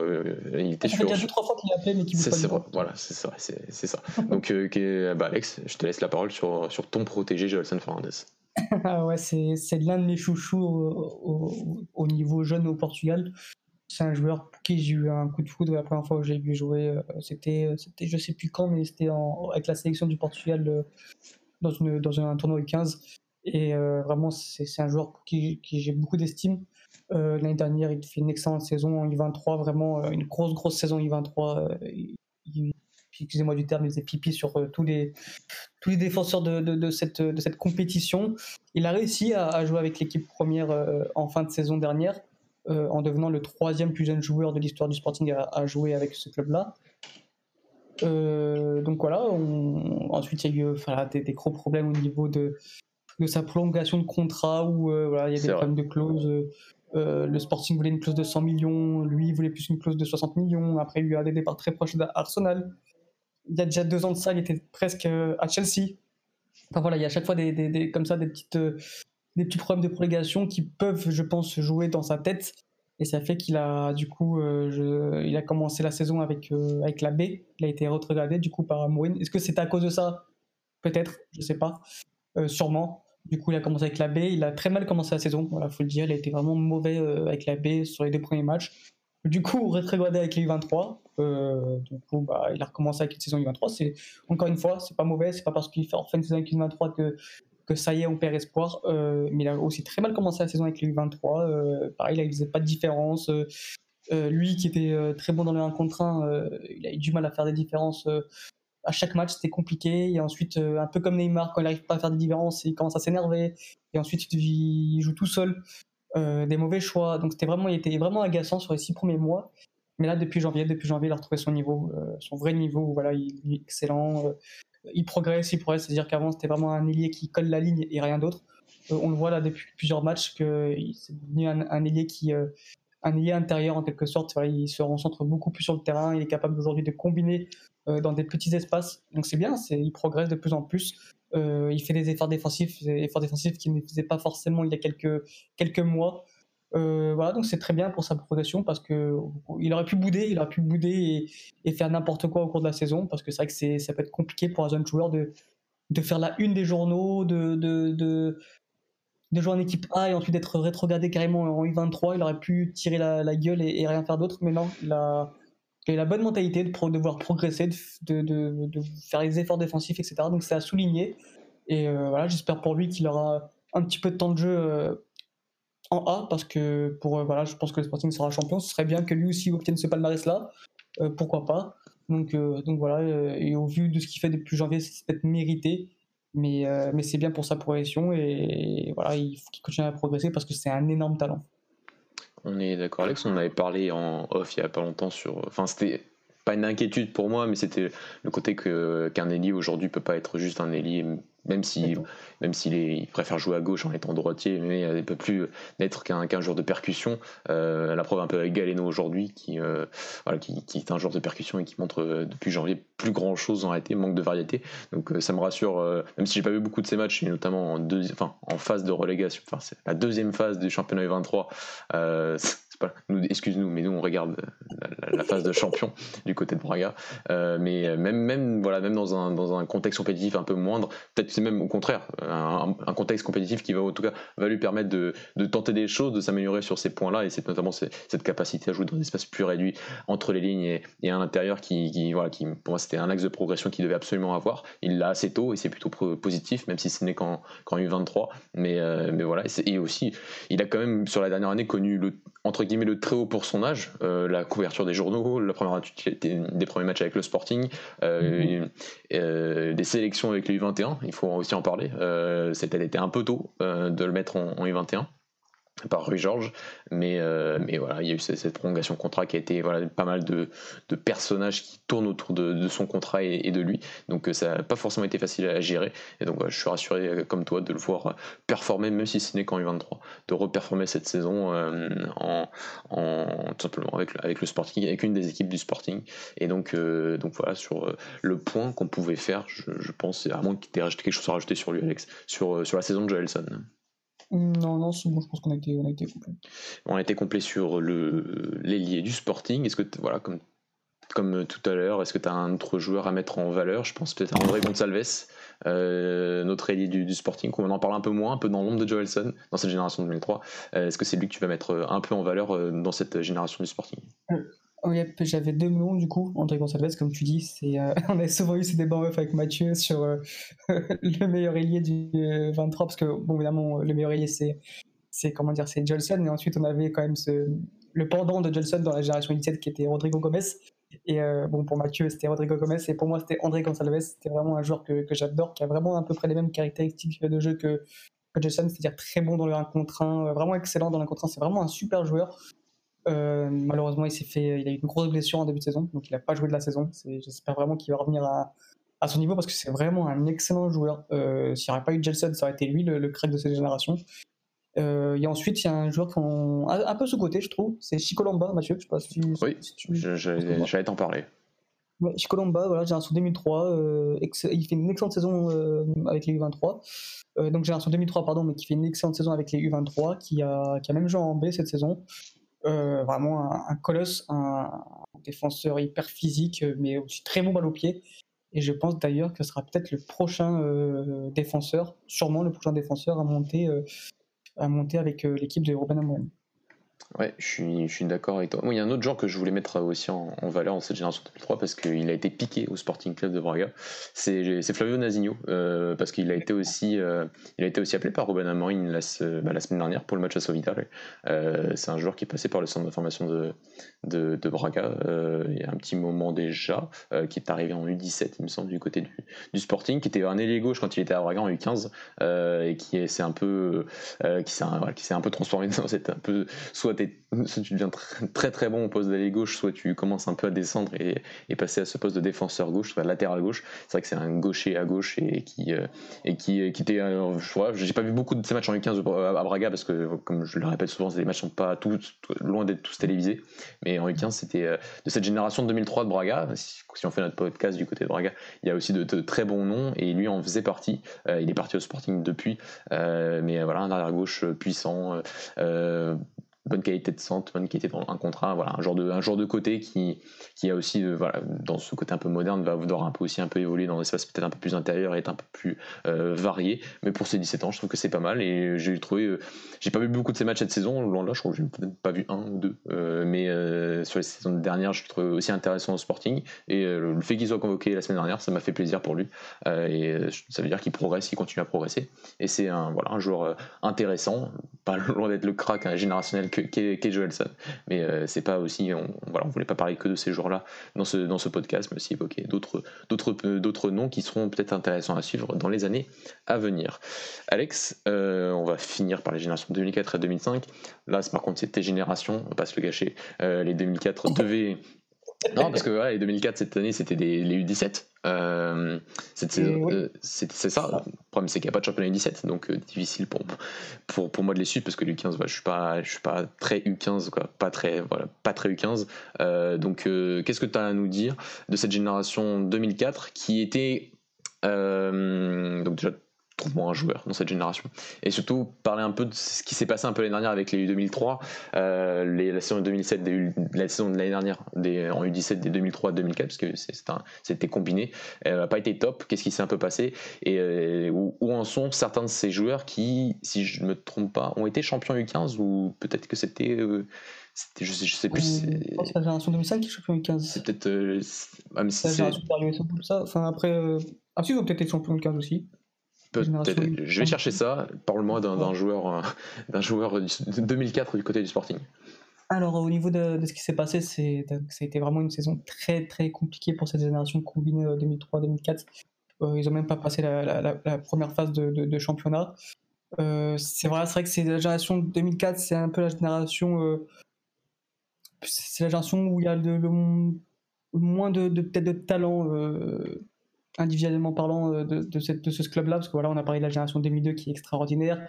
il était sur... Il y a deux trois fois qu'il appelé, mais qu'il C'est vrai, voilà, c'est ça. C'est ça. [laughs] Donc, euh, bah, Alex, je te laisse la parole sur, sur ton protégé, Joelson Fernandez. [laughs] ah ouais, c'est l'un de mes chouchous au, au, niveau jeune au Portugal. C'est un joueur pour qui j'ai eu un coup de foudre la première fois que j'ai vu jouer. Euh, c'était, c'était, je sais plus quand, mais c'était avec la sélection du Portugal euh, dans, une, dans un tournoi U15. Et vraiment, c'est un joueur pour qui, qui j'ai beaucoup d'estime. Euh, l'année dernière, il fait une excellente saison en I23, vraiment euh, une grosse, grosse saison I23. Euh, excusez-moi du terme, il faisait pipi sur tous, les, tous les défenseurs de, de, cette, de cette compétition. Il a réussi à, jouer avec l'équipe première en fin de saison dernière, en devenant le troisième plus jeune joueur de l'histoire du Sporting à, jouer avec ce club-là. donc voilà, ensuite il y a eu des, des, gros problèmes au niveau de, de sa prolongation de contrat où voilà, il y a des problèmes de clauses euh, le Sporting voulait une clause de 100 millions, lui voulait plus une clause de 60 millions. Après, il y a des départs très proches d'Arsenal. Il y a déjà deux ans de ça, il était presque euh, à Chelsea. Enfin voilà, il y a à chaque fois des, comme ça des, petites, euh, des petits problèmes de prolongation qui peuvent, je pense, jouer dans sa tête. Et ça fait qu'il a, du coup, il a commencé la saison avec, avec la B. Il a été retrogradé, du coup, par Mourin. Est-ce que c'est à cause de ça? Peut-être, je sais pas. sûrement. Du coup, il a commencé avec la B. Il a très mal commencé la saison, voilà, faut le dire. Il a été vraiment mauvais avec la B sur les deux premiers matchs. Du coup, rétrogradé avec les U23. Euh, du coup, bah, il a recommencé avec la saison U23. C'est, encore une fois, c'est pas mauvais. C'est pas parce qu'il fait en fin de saison avec les U23 que, que ça y est, on perd espoir. Euh, mais il a aussi très mal commencé la saison avec les U23. Euh, pareil, là, il faisait pas de différence. lui qui était très bon dans le 1 contre 1, il a eu du mal à faire des différences à chaque match, c'était compliqué. Et ensuite, un peu comme Neymar, quand il n'arrive pas à faire des différences, il commence à s'énerver. Et ensuite, il joue tout seul. Euh, des mauvais choix. Donc c'était vraiment, il était vraiment agaçant sur les six premiers mois. Mais là, depuis janvier, depuis janvier, il a retrouvé son niveau, euh, son vrai niveau. Voilà, il, est excellent. Euh, il progresse, il progresse. C'est-à-dire qu'avant, c'était vraiment un ailier qui colle la ligne et rien d'autre. on le voit là depuis plusieurs matchs que c'est devenu un, ailier qui, un ailier intérieur en quelque sorte. il se concentre beaucoup plus sur le terrain. Il est capable aujourd'hui de combiner dans des petits espaces. Donc c'est bien. Il progresse de plus en plus. Euh, il fait des efforts défensifs, des efforts défensifs qu'il ne faisait pas forcément il y a quelques, quelques mois. Euh, voilà, donc c'est très bien pour sa progression parce que il aurait pu bouder, il aurait pu bouder et, faire n'importe quoi au cours de la saison parce que c'est vrai que ça peut être compliqué pour un jeune joueur de, de faire la une des journaux, de, de, de, jouer en équipe A et ensuite d'être rétrogradé carrément en U23. Il aurait pu tirer la, gueule et, et, rien faire d'autre, mais non, il a, a la bonne mentalité de, de vouloir progresser, de, de, de, faire les efforts défensifs, etc. Donc c'est à souligner. Et euh, voilà, j'espère pour lui qu'il aura un petit peu de temps de jeu euh, en A, parce que pour, euh, voilà, je pense que le Sporting sera champion. Ce serait bien que lui aussi obtienne ce palmarès-là. pourquoi pas donc, donc voilà, et au vu de ce qu'il fait depuis janvier, c'est peut-être mérité. Mais, mais c'est bien pour sa progression et voilà, il faut qu'il continue à progresser parce que c'est un énorme talent. On est d'accord, Alex. On avait parlé en off il y a pas longtemps sur. Enfin, c'était pas une inquiétude pour moi, mais c'était le côté que qu'un Eli aujourd'hui peut pas être juste un Eli même si même s'il il préfère jouer à gauche en étant droitier, mais il peut plus n'être qu'un qu'un joueur de percussion. Euh, la preuve un peu avec Galeno aujourd'hui, qui, euh, voilà, qui, qui, est un joueur de percussion et qui montre euh, depuis janvier plus grand chose en réalité, manque de variété. Donc ça me rassure, même si j'ai pas vu beaucoup de ces matchs, notamment en, deux, enfin, en phase de relégation, enfin, c'est la deuxième phase du championnat U23 excuse-nous, mais nous on regarde la, phase de champion [laughs] du côté de Braga. Euh, mais même, même, voilà, même dans un, dans un contexte compétitif un peu moindre, peut-être c'est même au contraire un, contexte compétitif qui va en tout cas va lui permettre de, de tenter des choses, de s'améliorer sur ces points-là, et c'est notamment cette capacité à jouer dans des espaces plus réduits entre les lignes et, et à l'intérieur qui, voilà, qui pour moi c'était un axe de progression qu'il devait absolument avoir. Il l'a assez tôt et c'est plutôt positif, même si ce n'est qu'en U23. Mais, euh, mais voilà, et, aussi il a quand même sur la dernière année connu le entre guillemets le très haut pour son âge, euh, la couverture des journaux, la première des premiers matchs avec le Sporting, euh, mhm. euh, des sélections avec les U21, il faut aussi en parler. C'était été un peu tôt de le mettre en U21 par Rui Georges, mais, euh, mais voilà, il y a eu cette, prolongation de contrat qui a été voilà, pas mal de, de personnages qui tournent autour de, de son contrat et, de lui, donc euh, ça n'a pas forcément été facile à gérer, et donc je suis rassuré euh, comme toi de le voir performer, même si ce n'est qu'en U23, de reperformer cette saison en, en, tout simplement avec, avec le Sporting, avec une des équipes du Sporting, et donc, donc voilà, sur le point qu'on pouvait faire, je, pense, à moins qu'il y ait quelque chose à rajouter sur lui, Alex, sur, sur la saison de Joelson. Non, non, c'est bon, je pense qu'on a été, on a été complet. On a été complet sur l'ailier du Sporting. Est-ce que, voilà, comme, comme tout à l'heure, est-ce que tu as un autre joueur à mettre en valeur? Je pense peut-être à André Gonçalves, euh, notre ailier du, Sporting, qu'on en parle un peu moins, un peu dans l'ombre de Joelson, dans cette génération 2003. Euh, est-ce que c'est lui que tu vas mettre un peu en valeur euh, dans cette génération du Sporting? Oh, j'avais deux noms du coup, André Gonçalves, comme tu dis. Euh, [laughs] on a souvent eu ces débats en avec Mathieu sur euh, [laughs] le meilleur ailier du 23, euh, parce que, bon, évidemment, le meilleur ailier, c'est, comment dire, c'est Jolson, mais ensuite, on avait quand même le pendant de Jolson dans la génération 17 qui était Rodrigo Gomez. Et bon, pour Mathieu, c'était Rodrigo Gomez, et pour moi, c'était André Gonçalves. C'était vraiment un joueur que, que j'adore, qui a vraiment à peu près les mêmes caractéristiques de jeu que, que Jolson, c'est-à-dire très bon dans le 1 contre 1, vraiment excellent dans le 1 contre 1. C'est vraiment un super joueur. Euh, malheureusement, il s'est fait, il a eu une grosse blessure en début de saison, donc il n'a pas joué de la saison. J'espère vraiment qu'il va revenir à, à, son niveau parce que c'est vraiment un excellent joueur. Euh, S'il n'y aurait pas eu Gelson, ça aurait été lui le, le crack de cette génération. Euh, et ensuite, il y a un joueur qu'on un peu sous-côté, je trouve. C'est Chicolamba, Mathieu. Je sais pas si, oui, j'allais t'en parler. Ouais, Chicolamba, voilà, génération 2003. Euh, il fait une excellente saison euh, avec les U23. Euh, donc, génération 2003, pardon, mais qui fait une excellente saison avec les U23, qui a, qui a même joué en B cette saison. Vraiment un, colosse, un, défenseur hyper physique, mais aussi très bon balle au pied. Et je pense d'ailleurs que ce sera peut-être le prochain défenseur, sûrement le prochain défenseur à monter, à monter avec l'équipe de Robin Amorim. Ouais, je suis, je suis d'accord avec toi. Moi, il y a un autre genre que je voulais mettre aussi en, valeur en cette génération 2003 parce qu'il a été piqué au Sporting Club de Braga. C'est Flavio Nazinho euh, parce qu'il a été aussi, euh, a été aussi appelé par Ruben Amorim la, bah, la semaine dernière pour le match à Sovitare. Euh, c'est un joueur qui est passé par le centre de formation de, de, de Braga il y a un petit moment déjà, qui est arrivé en U17, il me semble, du côté du, du Sporting, qui était un ailier gauche quand il était à Braga en U15 et qui s'est un peu, s'est voilà, un peu transformé [laughs] dans cette un peu [laughs] soit tu deviens très très bon au poste d'aller gauche, soit tu commences un peu à descendre et, passer à ce poste de défenseur gauche, soit latéral gauche. C'est vrai que c'est un gaucher à gauche et qui euh, et qui, était, euh, j'ai pas vu beaucoup de ces matchs en U15 à Braga parce que comme je le répète souvent, les matchs sont pas tous loin d'être tous télévisés, mais en U15 c'était euh, de cette génération de 2003 de Braga. Si, on fait notre podcast du côté de Braga, il y a aussi de, très bons noms et lui en faisait partie. il est parti au Sporting depuis, mais voilà un arrière gauche puissant bonne qualité de centre, bonne qualité dans un contrat, voilà, un genre de, un genre de côté qui, qui a aussi, euh, voilà, dans ce côté un peu moderne, va devoir un peu aussi un peu évoluer dans des espaces peut-être un peu plus intérieurs et être un peu plus euh, varié. Mais pour ses 17 ans, je trouve que c'est pas mal et j'ai trouvé, euh, j'ai pas vu beaucoup de ces matchs cette saison, loin de là, je crois que j'ai peut-être pas vu un ou deux, mais sur les saisons dernières, je le trouve aussi intéressant au Sporting et le fait qu'il soit convoqué la semaine dernière, ça m'a fait plaisir pour lui et ça veut dire qu'il progresse, qu'il continue à progresser et c'est un, voilà, un joueur intéressant, pas [laughs] loin d'être le crack hein, générationnel qu'est Joelson. Mais euh, c'est pas aussi, on, voilà, on voulait pas parler que de ces joueurs-là dans ce, dans ce podcast, mais aussi évoquer d'autres, d'autres, d'autres noms qui seront peut-être intéressants à suivre dans les années à venir. Alex, euh, on va finir par les générations 2004 et 2005. Là, par contre, c'était génération, on va pas se le gâcher. Euh, les 2004 devaient non, parce que ouais, les 2004, cette année, c'était les U17. Euh, euh c'est ça. Le problème, c'est qu'il n'y a pas de championnat U17, donc euh, difficile pour, pour, pour, moi de les suivre parce que l'U15, je ne suis, pas, je suis pas très U15, quoi, pas, très, voilà, pas très U15. Euh, donc, qu'est-ce que tu as à nous dire de cette génération 2004 qui était. donc, déjà, trouve-moi un joueur dans cette génération. Et surtout, parler un peu de ce qui s'est passé un peu l'année dernière avec les U2003, euh, les, la saison de 2007, des, la saison de l'année dernière des, en U17 des 2003-2004, parce que c'était combiné, elle n'a pas été top. Qu'est-ce qui s'est un peu passé? Et euh, où, en sont certains de ces joueurs qui, si je ne me trompe pas, ont été champions U15 ou peut-être que c'était. Euh, c'était je, sais, je sais plus. C'est la génération 2005 qui est champion U15. C'est peut-être. Ah, c'est la génération comme ça. Enfin, après. Ah, si, ils ont peut-être été champions U15 aussi. Je vais chercher ça. Parle-moi d'un joueur, euh, [laughs] d'un joueur de 2004 du côté du Sporting. Alors au niveau de, ce qui s'est passé, c'est ça a été vraiment une saison très très compliquée pour cette génération combinée 2003-2004. Euh, euh, ils n'ont même pas passé la, première phase de, championnat. c'est vrai, c'est vrai que c'est la génération 2004, c'est un peu la génération, c'est la génération où il y a le, moins de, peut-être de talent individuellement parlant euh, de, ce club-là, parce que voilà, on a parlé de la génération 2002 qui est extraordinaire.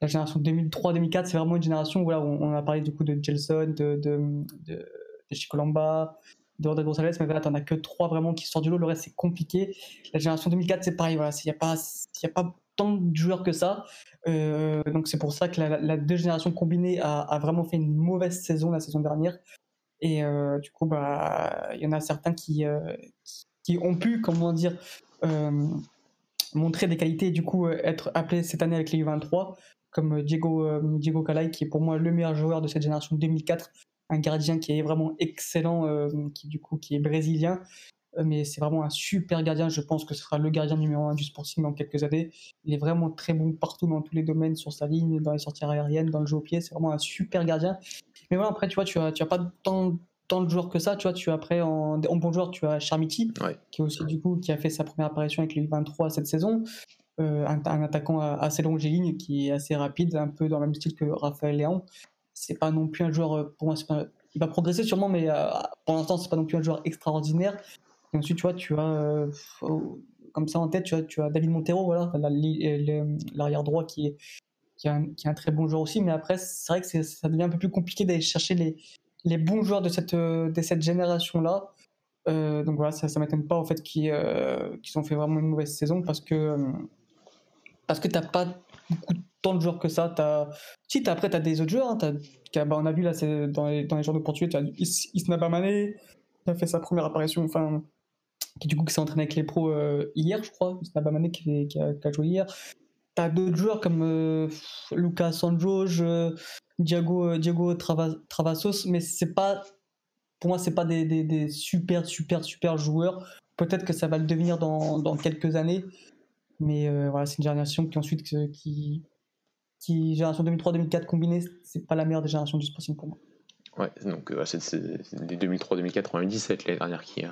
La génération 2003-2004, c'est vraiment une génération où voilà, on, a parlé du coup de Gelson, de, de, de, Chicolamba, de Rodrigo Gonzalez, mais voilà, t'en as que trois vraiment qui sortent du lot, le reste c'est compliqué. La génération 2004, c'est pareil, voilà, il n'y a, pas, a pas tant de joueurs que ça. Euh, donc c'est pour ça que la, deux générations combinées a, vraiment fait une mauvaise saison la saison dernière. Et euh, du coup, bah, il y en a certains qui ont pu, comment dire, euh, montrer des qualités et du coup euh, être appelés cette année avec les U23, comme Diego, euh, Diego Calai, qui est pour moi le meilleur joueur de cette génération 2004, un gardien qui est vraiment excellent, qui du coup qui est brésilien, mais c'est vraiment un super gardien. Je pense que ce sera le gardien numéro un du Sporting dans quelques années. Il est vraiment très bon partout dans tous les domaines, sur sa ligne, dans les sorties aériennes, dans le jeu au pied. C'est vraiment un super gardien. Mais voilà, après, tu vois, tu as, tu as pas tant tant de joueurs que ça. Tu vois, tu as après en, bon joueur, tu as Charmiti, qui est aussi du coup qui a fait sa première apparition avec les 23 cette saison. Euh, un, attaquant assez longiligne qui est assez rapide, un peu dans le même style que Raphaël Léon. C'est pas non plus un joueur euh, pour moi. il va progresser sûrement, mais euh, pour l'instant c'est pas non plus un joueur extraordinaire. Et ensuite, tu vois, tu as comme ça en tête, tu as, tu as David Montero, voilà, l'arrière droit qui est qui est, un, qui est un très bon joueur aussi. Mais après, c'est vrai que ça devient un peu plus compliqué d'aller chercher les, les bons joueurs de cette, euh, de cette génération-là. Euh, donc voilà, ça ne m'étonne pas en fait qu'ils euh, ont fait vraiment une mauvaise saison parce que, parce que tu n'as pas tant de joueurs que ça. As... Si, as, après, tu as des autres joueurs. Hein, bah, on a vu là, dans les, dans les joueurs de Portugal, tu Isna qui a fait sa première apparition, enfin, qui du coup s'est entraîné avec les pros euh, hier, je crois. Isna Bamane qui, qui, a, joué hier. Tu as d'autres joueurs comme euh, Lucas Sanjoj, Diago, Diego Travasos, mais c'est pas. Pour moi, c'est pas des, des, des, super, super, super joueurs. Peut-être que ça va le devenir dans, dans quelques années. Mais euh, voilà, c'est une génération qui ensuite qui, qui génération 2003-2004 combinée, c'est pas la meilleure des générations du sporting pour moi. Ouais, donc euh, c'est les 2003, 2004, 2017 les dernières qui, euh,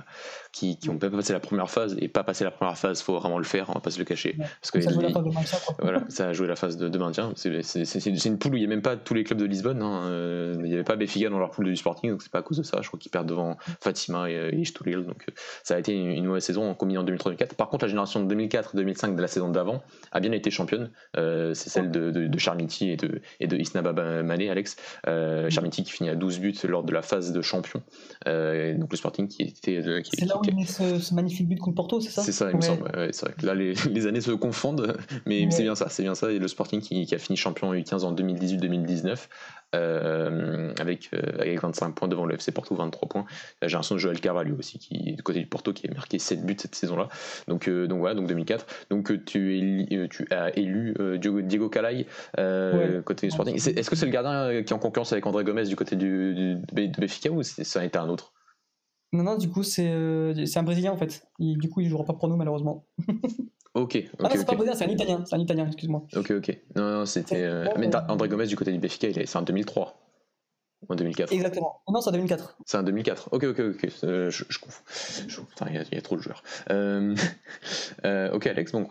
qui, qui ont pas passé la première phase et pas passé la première phase, faut vraiment le faire, on va pas se le cacher. parce que [laughs] ça a joué la phase de maintien. Voilà, ça a joué la phase de, maintien. C'est une poule où il n'y a même pas tous les clubs de Lisbonne. Hein. Euh, il n'y avait pas Béfiga dans leur poule du Sporting, donc c'est pas à cause de ça. Je crois qu'ils perdent devant Fatima et, et donc ça a été une, mauvaise saison en combinant 2003-2004. Par contre, la génération de 2004-2005 de la saison d'avant a bien été championne. c'est celle de, de, Charmiti et de, et de Isnaba Mané, Alex. Charmiti qui finit à 12 12 buts lors de la phase de champion. Euh, donc le Sporting qui était. Euh, c'est là où il met ce, magnifique but contre Porto, c'est ça? C'est ça, il me semble. c'est vrai que là, les, [laughs] les, années se confondent, mais c'est bien ça, c'est bien ça. Et le Sporting qui, qui a fini champion en U15 en 2018-2019 euh, avec, euh, avec 25 points devant le FC Porto, 23 points. La génération de Joël Carvalho aussi, qui du côté du Porto, qui a marqué 7 buts cette saison-là. Donc, euh, donc voilà, donc 2004. Donc tu, es, tu as élu Diego, Diego Calai côté du Sporting. Est-ce que c'est le gardien qui est en concurrence avec André Gomez du côté du, de Béfica ou ça a été un autre? Non, non, du coup, c'est un Brésilien en fait. du coup, il jouera pas pour nous, malheureusement. [laughs] Ok. okay ah, c'est pas Brésilien, c'est un Italien. C'est un Italien, excuse-moi. Ok, ok. Non, non, c'était. Euh... Mais André Gomez du côté du Benfica, c'est en 2003. En 2004. Exactement. Non, c'est en 2004. C'est en 2004. Ok, ok, ok. Euh, je, je confonds. il y, y, a trop de joueurs. Euh... [laughs] euh, ok, Alex. Donc,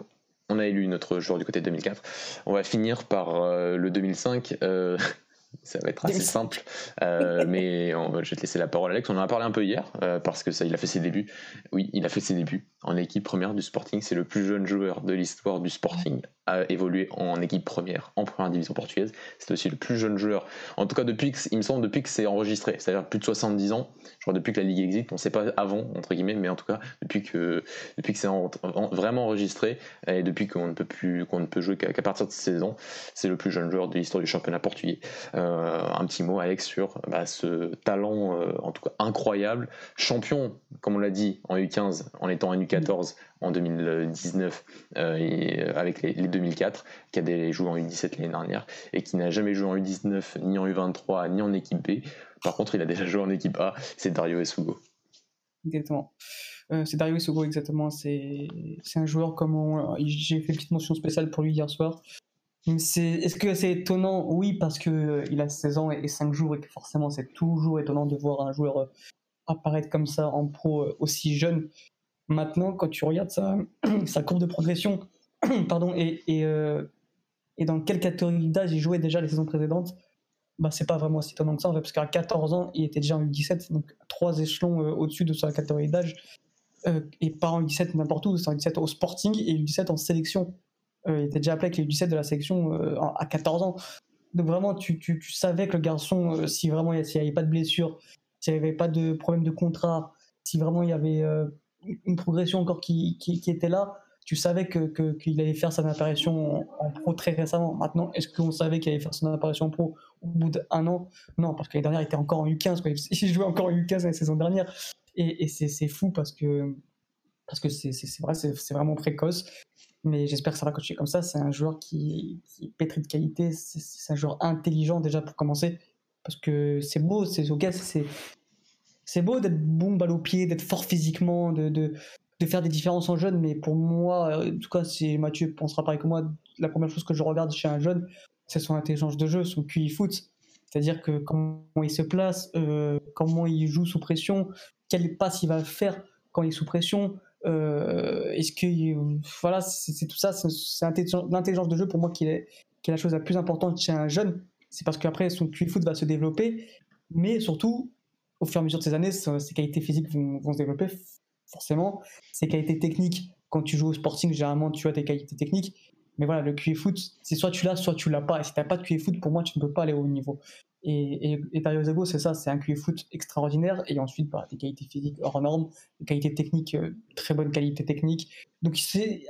on a élu notre joueur du côté de 2004. On va finir par le 2005. Ça va être assez simple, euh, [laughs] mais je vais te laisser la parole, Alex. On en a parlé un peu hier euh, parce que ça, il a fait ses débuts. Oui, il a fait ses débuts en équipe première du Sporting. C'est le plus jeune joueur de l'histoire du Sporting à évoluer en équipe première en première division portugaise. C'est aussi le plus jeune joueur, en tout cas depuis que, il me semble depuis que c'est enregistré, c'est-à-dire plus de 70 ans. Je crois depuis que la ligue existe. On ne sait pas avant entre guillemets, mais en tout cas depuis que depuis que c'est vraiment enregistré et depuis qu'on ne peut plus qu'on ne peut jouer qu'à partir de cette saison, c'est le plus jeune joueur de l'histoire du championnat portugais. Euh, un petit mot, Alex, sur bah, ce talent, euh, en tout cas incroyable, champion, comme on l'a dit, en U15, en étant en U14 en 2019 euh, et avec les, 2004, qui a joué en U17 l'année dernière et qui n'a jamais joué en U19, ni en U23, ni en équipe B. Par contre, il a déjà joué en équipe A, c'est Dario Esugo. Exactement. c'est Dario Esugo, exactement. C'est un joueur comme j'ai fait une petite mention spéciale pour lui hier soir. Est-ce que c'est étonnant? Oui, parce qu'il euh, il a 16 ans et 5 jours et que forcément c'est toujours étonnant de voir un joueur euh, apparaître comme ça en pro euh, aussi jeune. Maintenant, quand tu regardes [clears throat] sa, courbe de progression, [clears throat] pardon, et, et, dans quelle catégorie d'âge il jouait déjà les saisons précédentes, bah, c'est pas vraiment aussi étonnant que ça, parce qu'à 14 ans, il était déjà en U17, donc trois échelons au-dessus de sa catégorie d'âge, et pas en U17 n'importe où, c'est en U17 au Sporting et U17 en sélection. Euh, il était déjà appelé avec les 17 de la sélection euh, à 14 ans. Donc vraiment, tu, tu, savais que le garçon, euh, si vraiment il n'y avait pas de blessure, s'il n'y avait pas de problème de contrat, si vraiment il y avait une progression encore qui, était là, tu savais qu'il que, qu'il allait faire son apparition en, pro très récemment. Maintenant, est-ce qu'on savait qu'il allait faire son apparition en pro au bout d'un an? Non, parce que l'année dernière, il était encore en U15. [laughs] Il jouait encore en U15 la saison dernière. Et, et c'est fou parce que parce que c'est vrai, c'est vraiment précoce mais j'espère que ça va continuer comme ça. C'est un joueur qui, est pétri de qualité, c'est un joueur intelligent déjà pour commencer, parce que c'est beau, c'est ok, c'est c'est beau d'être bon balle au pied, d'être fort physiquement, de, de, de, faire des différences en jeune, mais pour moi, en tout cas, si Mathieu pensera pareil que moi, la première chose que je regarde chez un jeune, c'est son intelligence de jeu, son QI foot. C'est-à-dire que comment il se place, euh, comment il joue sous pression, quel passe il va faire quand il est sous pression, euh, est-ce que voilà, c'est tout ça, c'est l'intelligence de jeu pour moi qui est, qui est la chose la plus importante chez un jeune. C'est parce qu'après son QI foot va se développer, mais surtout au fur et à mesure de ces années, ses qualités physiques vont, se développer forcément. Ses qualités techniques, quand tu joues au sporting, généralement tu as tes qualités techniques. Mais voilà, le QI foot, c'est soit tu l'as, soit tu l'as pas. Et si tu n'as pas de QI foot, pour moi, tu ne peux pas aller au haut niveau. Et, et, et Dario c'est ça, c'est un QI foot extraordinaire. Et ensuite, bah, des qualités physiques hors normes, des qualités techniques, euh, très bonne qualité technique. Donc,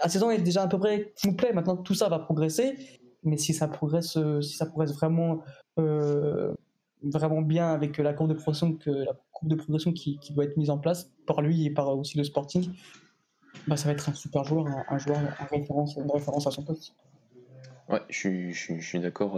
à 16 ans, il est déjà à peu près complet. Maintenant, tout ça va progresser. mais si ça progresse, si ça progresse vraiment, vraiment bien avec la courbe de progression, que, la courbe de progression qui, qui, doit être mise en place par lui et par aussi le Sporting, bah, ça va être un super joueur, un, joueur, référence, une référence à son poste. Ouais, je suis, d'accord.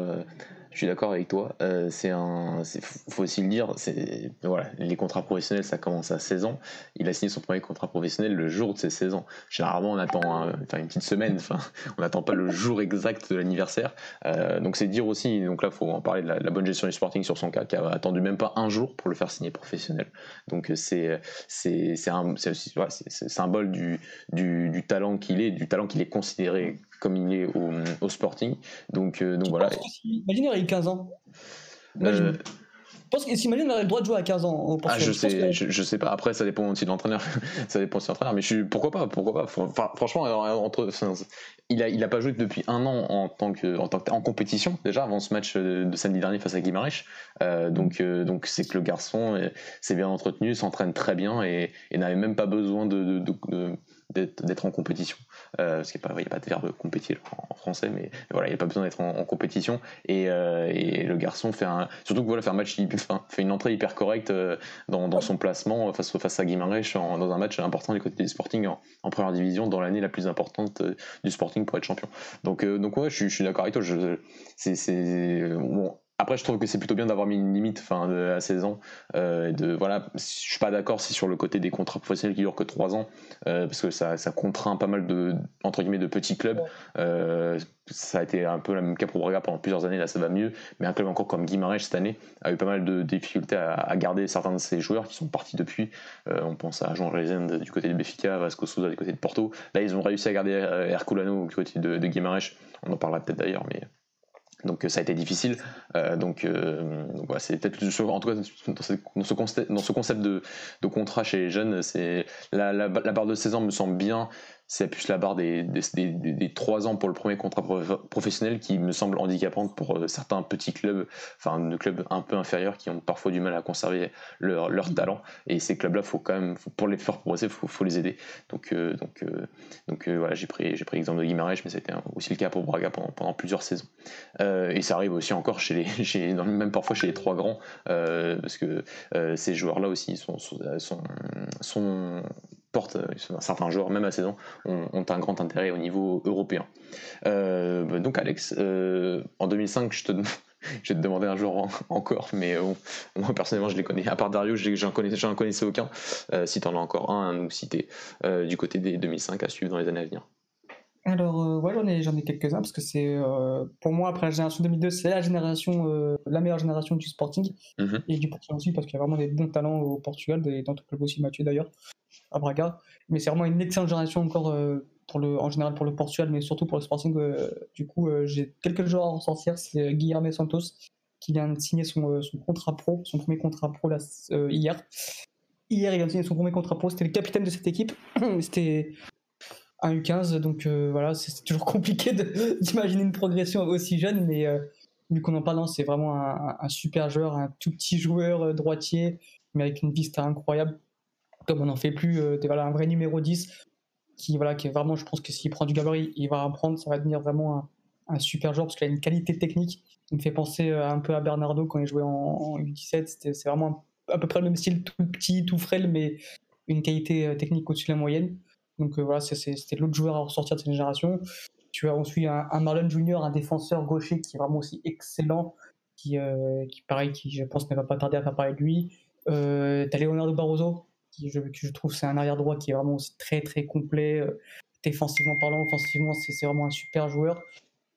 Je suis d'accord avec toi. Euh, c'est un, faut aussi le dire. C'est voilà, les contrats professionnels, ça commence à 16 ans. Il a signé son premier contrat professionnel le jour de ses 16 ans. Généralement, on attend enfin, une petite semaine. Enfin, [laughs] on n'attend pas le jour exact de l'anniversaire. Euh, donc c'est dire aussi. Donc là, faut en parler de la, bonne gestion du Sporting sur son cas, qui a attendu même pas un jour pour le faire signer professionnel. Donc c'est c'est c'est un c'est symbole du, du, du talent qu'il est, du talent qu'il est considéré comme il est au, au Sporting. Donc euh, donc voilà. Imagine, il a 15 ans. Euh, je pense qu'Imagine il aurait le droit de jouer à 15 ans au Ah, je, sais, je, sais pas. Après, ça dépend aussi de l'entraîneur. [laughs] ça dépend aussi de l'entraîneur. Mais je suis, pourquoi pas Pourquoi pas enfin, Franchement, entre, il, a, il a pas joué depuis un an en tant que, en, tant que, en compétition, déjà, avant ce match de, samedi dernier face à Guimarães. Euh, donc, euh, donc c'est que le garçon s'est bien entretenu, s'entraîne très bien et, et n'avait même pas besoin de, de d'être en compétition. Euh, parce qu'il n'y a, pas de verbe compétir en, français, mais, voilà, il n'y a pas besoin d'être en, compétition. Et, euh, et, le garçon fait. Surtout que voilà, fait un match, enfin, fait une entrée hyper correcte euh, dans, dans, son placement face, face à Guimarães dans un match important du côté du Sporting en, première division, dans l'année la plus importante du Sporting pour être champion. Donc, donc ouais, je, suis d'accord avec toi. C'est. Après, je trouve que c'est plutôt bien d'avoir mis une limite fin, de, à 16 ans. Euh, de, voilà, je suis pas d'accord si sur le côté des contrats professionnels qui durent que 3 ans, euh, parce que ça, ça, contraint pas mal de, entre guillemets, de petits clubs. Euh, ça a été un peu le même cas pour Braga pendant plusieurs années, là ça va mieux. Mais un club encore comme Guimarães cette année a eu pas mal de difficultés à, garder certains de ses joueurs qui sont partis depuis. Euh, on pense à Jean Rezende du côté de Benfica, Vasco Souza du côté de Porto. Là, ils ont réussi à garder Herculano du côté de, de Guimarães. On en parlera peut-être d'ailleurs, mais donc ça a été difficile. Euh, donc, euh, c'est peut-être en tout cas dans ce, concept, de, contrat chez les jeunes, c'est la, la, la, barre de 16 ans me semble bien c'est plus la barre des, des, des, 3 ans pour le premier contrat professionnel qui me semble handicapante pour euh, certains petits clubs, enfin de clubs un peu inférieurs qui ont parfois du mal à conserver leur, leur talent. Et ces clubs-là, faut quand même, pour les faire progresser, il faut, faut, les aider. Donc, euh, donc, euh, donc voilà, j'ai pris, j'ai pris l'exemple de Guimarães, mais c'était aussi le cas pour Braga pendant, pendant plusieurs saisons. et ça arrive aussi encore chez les, [laughs] chez, même parfois chez les trois grands, parce que ces joueurs-là aussi sont, sont, sont portent, euh, certains joueurs, même à saison, ont, ont, un grand intérêt au niveau européen. Euh, donc Alex, euh, en 2005, je te, [laughs] je vais te demander un jour encore, mais moi personnellement je les connais. À part Dario, j'en connaissais, connaissais aucun. si tu en as encore un à nous citer du côté des 2005 à suivre dans les années à venir. Alors, ouais, j'en ai, j'en ai quelques-uns parce que c'est, pour moi, après la génération 2002, c'est la génération, la meilleure génération du Sporting mm-hmm. et du Portugal aussi parce qu'il y a vraiment des bons talents au Portugal, et dans tout le club aussi, Mathieu d'ailleurs à Braga. Mais c'est vraiment une excellente génération encore euh, en général pour le Portugal, mais surtout pour le Sporting. Euh, du coup, euh, j'ai quelques joueurs à ressortir. C'est Guilherme Santos qui vient de signer son, contrat pro, son premier contrat pro hier. Hier, il vient de signer son premier contrat pro. C'était le capitaine de cette équipe. [clears throat] C'était un U15, donc voilà, c'est toujours [laughs] compliqué d'imaginer une progression aussi jeune, mais vu qu'on en parle, c'est vraiment un, super joueur, un tout petit joueur droitier, mais avec une vista incroyable on n'en fait plus, euh, voilà, un vrai numéro 10 qui, voilà, qui est vraiment, je pense que s'il prend du gabarit, il va apprendre, ça va devenir vraiment un, super joueur parce qu'il a une qualité technique. Il me fait penser euh, un peu à Bernardo quand il jouait en, U17. C'est vraiment à peu près le même style, tout petit, tout frêle, mais une qualité euh, technique au-dessus de la moyenne. Donc voilà, c'était l'autre joueur à ressortir de cette génération. Tu as ensuite un, un, Marlon Junior, un défenseur gaucher qui est vraiment aussi excellent, qui, pareil, qui je pense ne va pas tarder à faire parler de lui. Euh, tu as Leonardo Barroso, qui je, je trouve c'est un arrière droit qui est vraiment aussi très très complet, euh, défensivement parlant, offensivement c'est vraiment un super joueur.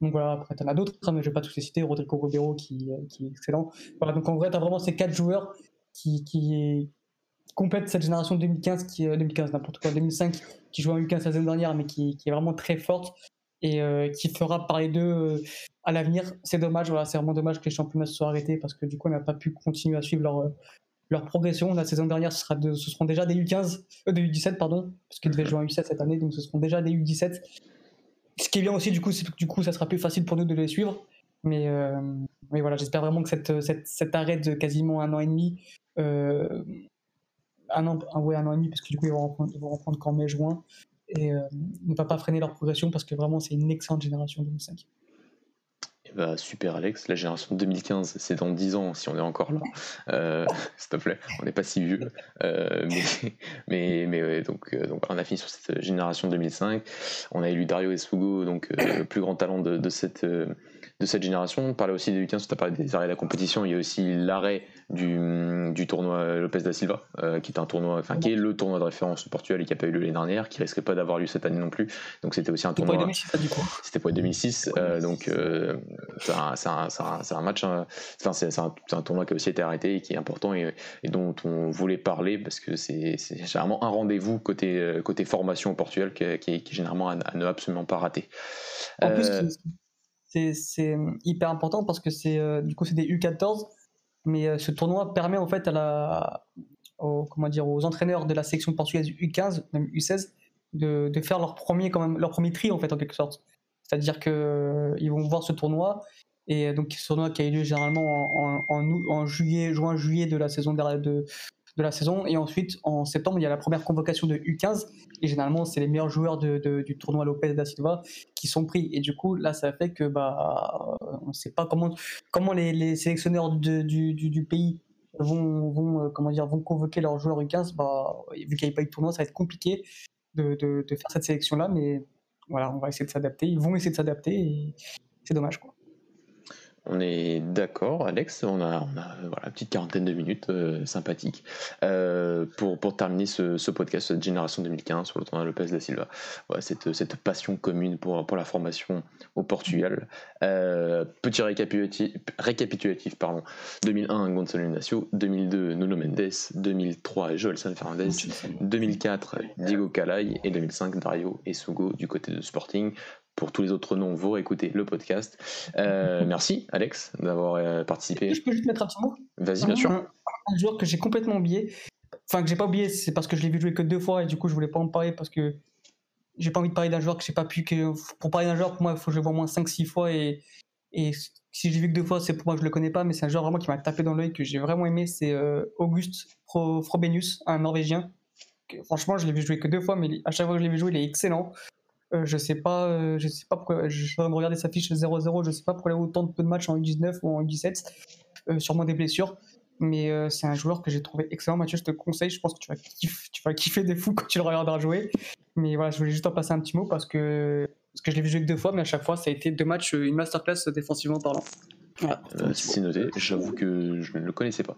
Donc voilà, après tu en as d'autres, hein, mais je vais pas tous les citer, Rodrigo Robero qui, euh, qui est excellent. Voilà, donc en vrai tu as vraiment ces quatre joueurs qui, qui complètent cette génération 2015, qui, 2015 n'importe quoi, 2005, qui joue en U15 la saison dernière, mais qui, est vraiment très forte et euh, qui fera parler d'eux à l'avenir. C'est dommage, voilà, c'est vraiment dommage que les championnats se soient arrêtés parce que du coup on n'a pas pu continuer à suivre leur, leur progression. La saison dernière, ce, sera de, ce seront déjà des U15, euh, des U17, pardon, parce qu'ils devaient jouer en U7 cette année, donc ce seront déjà des U17. Ce qui est bien aussi, du coup, c'est que du coup, ça sera plus facile pour nous de les suivre. Mais, euh, mais voilà, j'espère vraiment que cette, cette, cet arrêt de quasiment un an et demi, euh, un an, ouais, un an et demi, parce que du coup, ils vont reprendre, ils vont reprendre qu'en mai-juin, et ne va pas freiner leur progression, parce que vraiment, c'est une excellente génération 2005. Bah, super Alex, la génération 2015, c'est dans 10 ans si on est encore là. Euh, [laughs] s'il te plaît, on n'est pas si vieux. Euh, mais, [laughs] mais, donc, euh, on a fini sur cette génération 2005. On a élu Dario Esfugo, donc le plus grand talent de cette de cette génération. On parlait aussi des U15, tu as parlé des arrêts de la compétition. Il y a aussi l'arrêt du, du, tournoi Lopez da Silva, euh, qui est un tournoi, enfin qui est le tournoi de référence au Portugal et qui n'a pas eu lieu l'année dernière, qui risquait pas d'avoir lieu cette année non plus. Donc c'était aussi un tournoi. C'était pour 2006. Euh, donc euh, c'est un, un, match, enfin c'est un, tournoi qui a aussi été arrêté et qui est important et, dont on voulait parler parce que c'est généralement un rendez-vous côté, côté formation au Portugal qui, qui, est généralement à, ne absolument pas rater. En plus, c'est hyper important parce que c'est euh, du coup c'est des U14 mais euh, ce tournoi permet en fait à la aux, comment dire aux entraîneurs de la section portugaise U15 même U16 de, de, faire leur premier quand même leur premier tri en fait en quelque sorte. C'est-à-dire que euh, ils vont voir ce tournoi et donc ce tournoi qui a eu lieu généralement en, en, en juillet juin juillet de la saison de, de de la saison. Et ensuite, en septembre, il y a la première convocation de U15. Et généralement, c'est les meilleurs joueurs de, du tournoi Lopez da Silva qui sont pris. Et du coup, là, ça fait que bah, on ne sait pas comment, comment les, sélectionneurs du, du, pays vont, vont, euh, comment dire, vont convoquer leurs joueurs U15. Bah, vu qu'il n'y a pas eu de tournoi, ça va être compliqué de, de, de faire cette sélection-là. Mais voilà, on va essayer de s'adapter. Ils vont essayer de s'adapter et c'est dommage. Quoi. On est d'accord, Alex. On a, on a voilà, une petite quarantaine de minutes euh, sympathiques euh, pour, pour terminer ce, ce, podcast, cette génération 2015 sur le tournoi Lopez da Silva. Voilà, cette, cette passion commune pour, pour la formation au Portugal. Euh, petit récapitulatif, récapitulatif pardon. 2001, Gonzalo Ignacio. 2002, Nuno Mendes. 2003, Joel San Fernandez. 2004, Diego Calay. Et 2005, Dario Esugo du côté de Sporting pour tous les autres noms, vous réécoutez le podcast. Euh, [laughs] merci Alex d'avoir euh, participé. Je peux juste mettre un petit mot? Vas-y, bien sûr. Un, joueur que j'ai complètement oublié, enfin que j'ai pas oublié, c'est parce que je l'ai vu jouer que deux fois et du coup je voulais pas en parler parce que j'ai pas envie de parler d'un joueur que j'ai pas pu. Que, pour parler d'un joueur, pour moi, il faut que je le vois au moins 5-6 fois et, et si j'ai vu que deux fois, c'est pour moi que je le connais pas, mais c'est un joueur vraiment qui m'a tapé dans l'œil que j'ai vraiment aimé. C'est euh, Auguste Frobenius, un Norvégien. franchement, je l'ai vu jouer que deux fois, mais à chaque fois que je l'ai vu jouer, il est excellent. Euh, je sais pas, euh, je sais pas pourquoi. Je suis en train de regarder sa fiche 0-0. Je sais pas pourquoi il a autant de peu de matchs en U19 ou en U17. Euh, sûrement des blessures. Mais c'est un joueur que j'ai trouvé excellent. Mathieu, je te conseille. Je pense que tu vas, kiffer, tu vas kiffer des fous quand tu le regarderas jouer. Mais voilà, je voulais juste en passer un petit mot parce que, parce que je l'ai vu jouer deux fois, mais à chaque fois, ça a été deux matchs, une masterclass défensivement parlant. Euh, c'est noté. J'avoue que je ne le connaissais pas.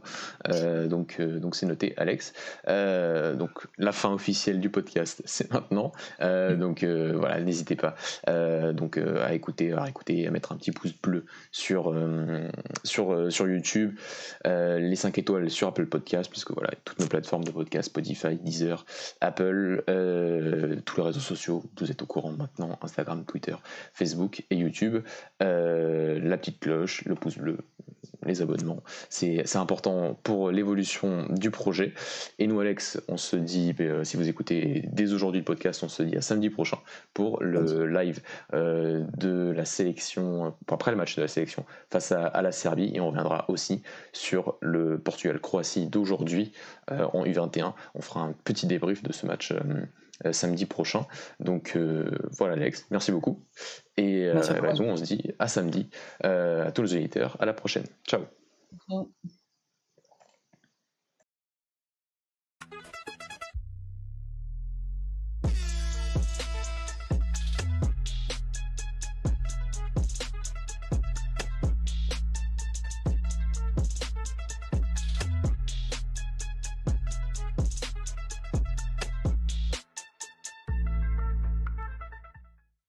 Euh, donc, euh, donc c'est noté, Alex. donc la fin officielle du podcast, c'est maintenant. donc voilà, n'hésitez pas. donc à écouter, à écouter, à mettre un petit pouce bleu sur sur sur YouTube, les 5 étoiles sur Apple Podcast, puisque voilà toutes nos plateformes de podcast, Spotify, Deezer, Apple, tous les réseaux sociaux, vous êtes au courant maintenant, Instagram, Twitter, Facebook et YouTube. la petite cloche le pouce bleu, les abonnements. C'est important pour l'évolution du projet. Et nous, Alex, on se dit, euh, si vous écoutez dès aujourd'hui le podcast, on se dit à samedi prochain pour le live euh, de la sélection, après le match de la sélection face à, la Serbie. Et on reviendra aussi sur le Portugal-Croatie d'aujourd'hui euh, en U21. On fera un petit débrief de ce match. Samedi prochain. Donc voilà Alex, merci beaucoup. Et euh, on se dit à samedi. Euh, à tous les auditeurs, à la prochaine. Ciao.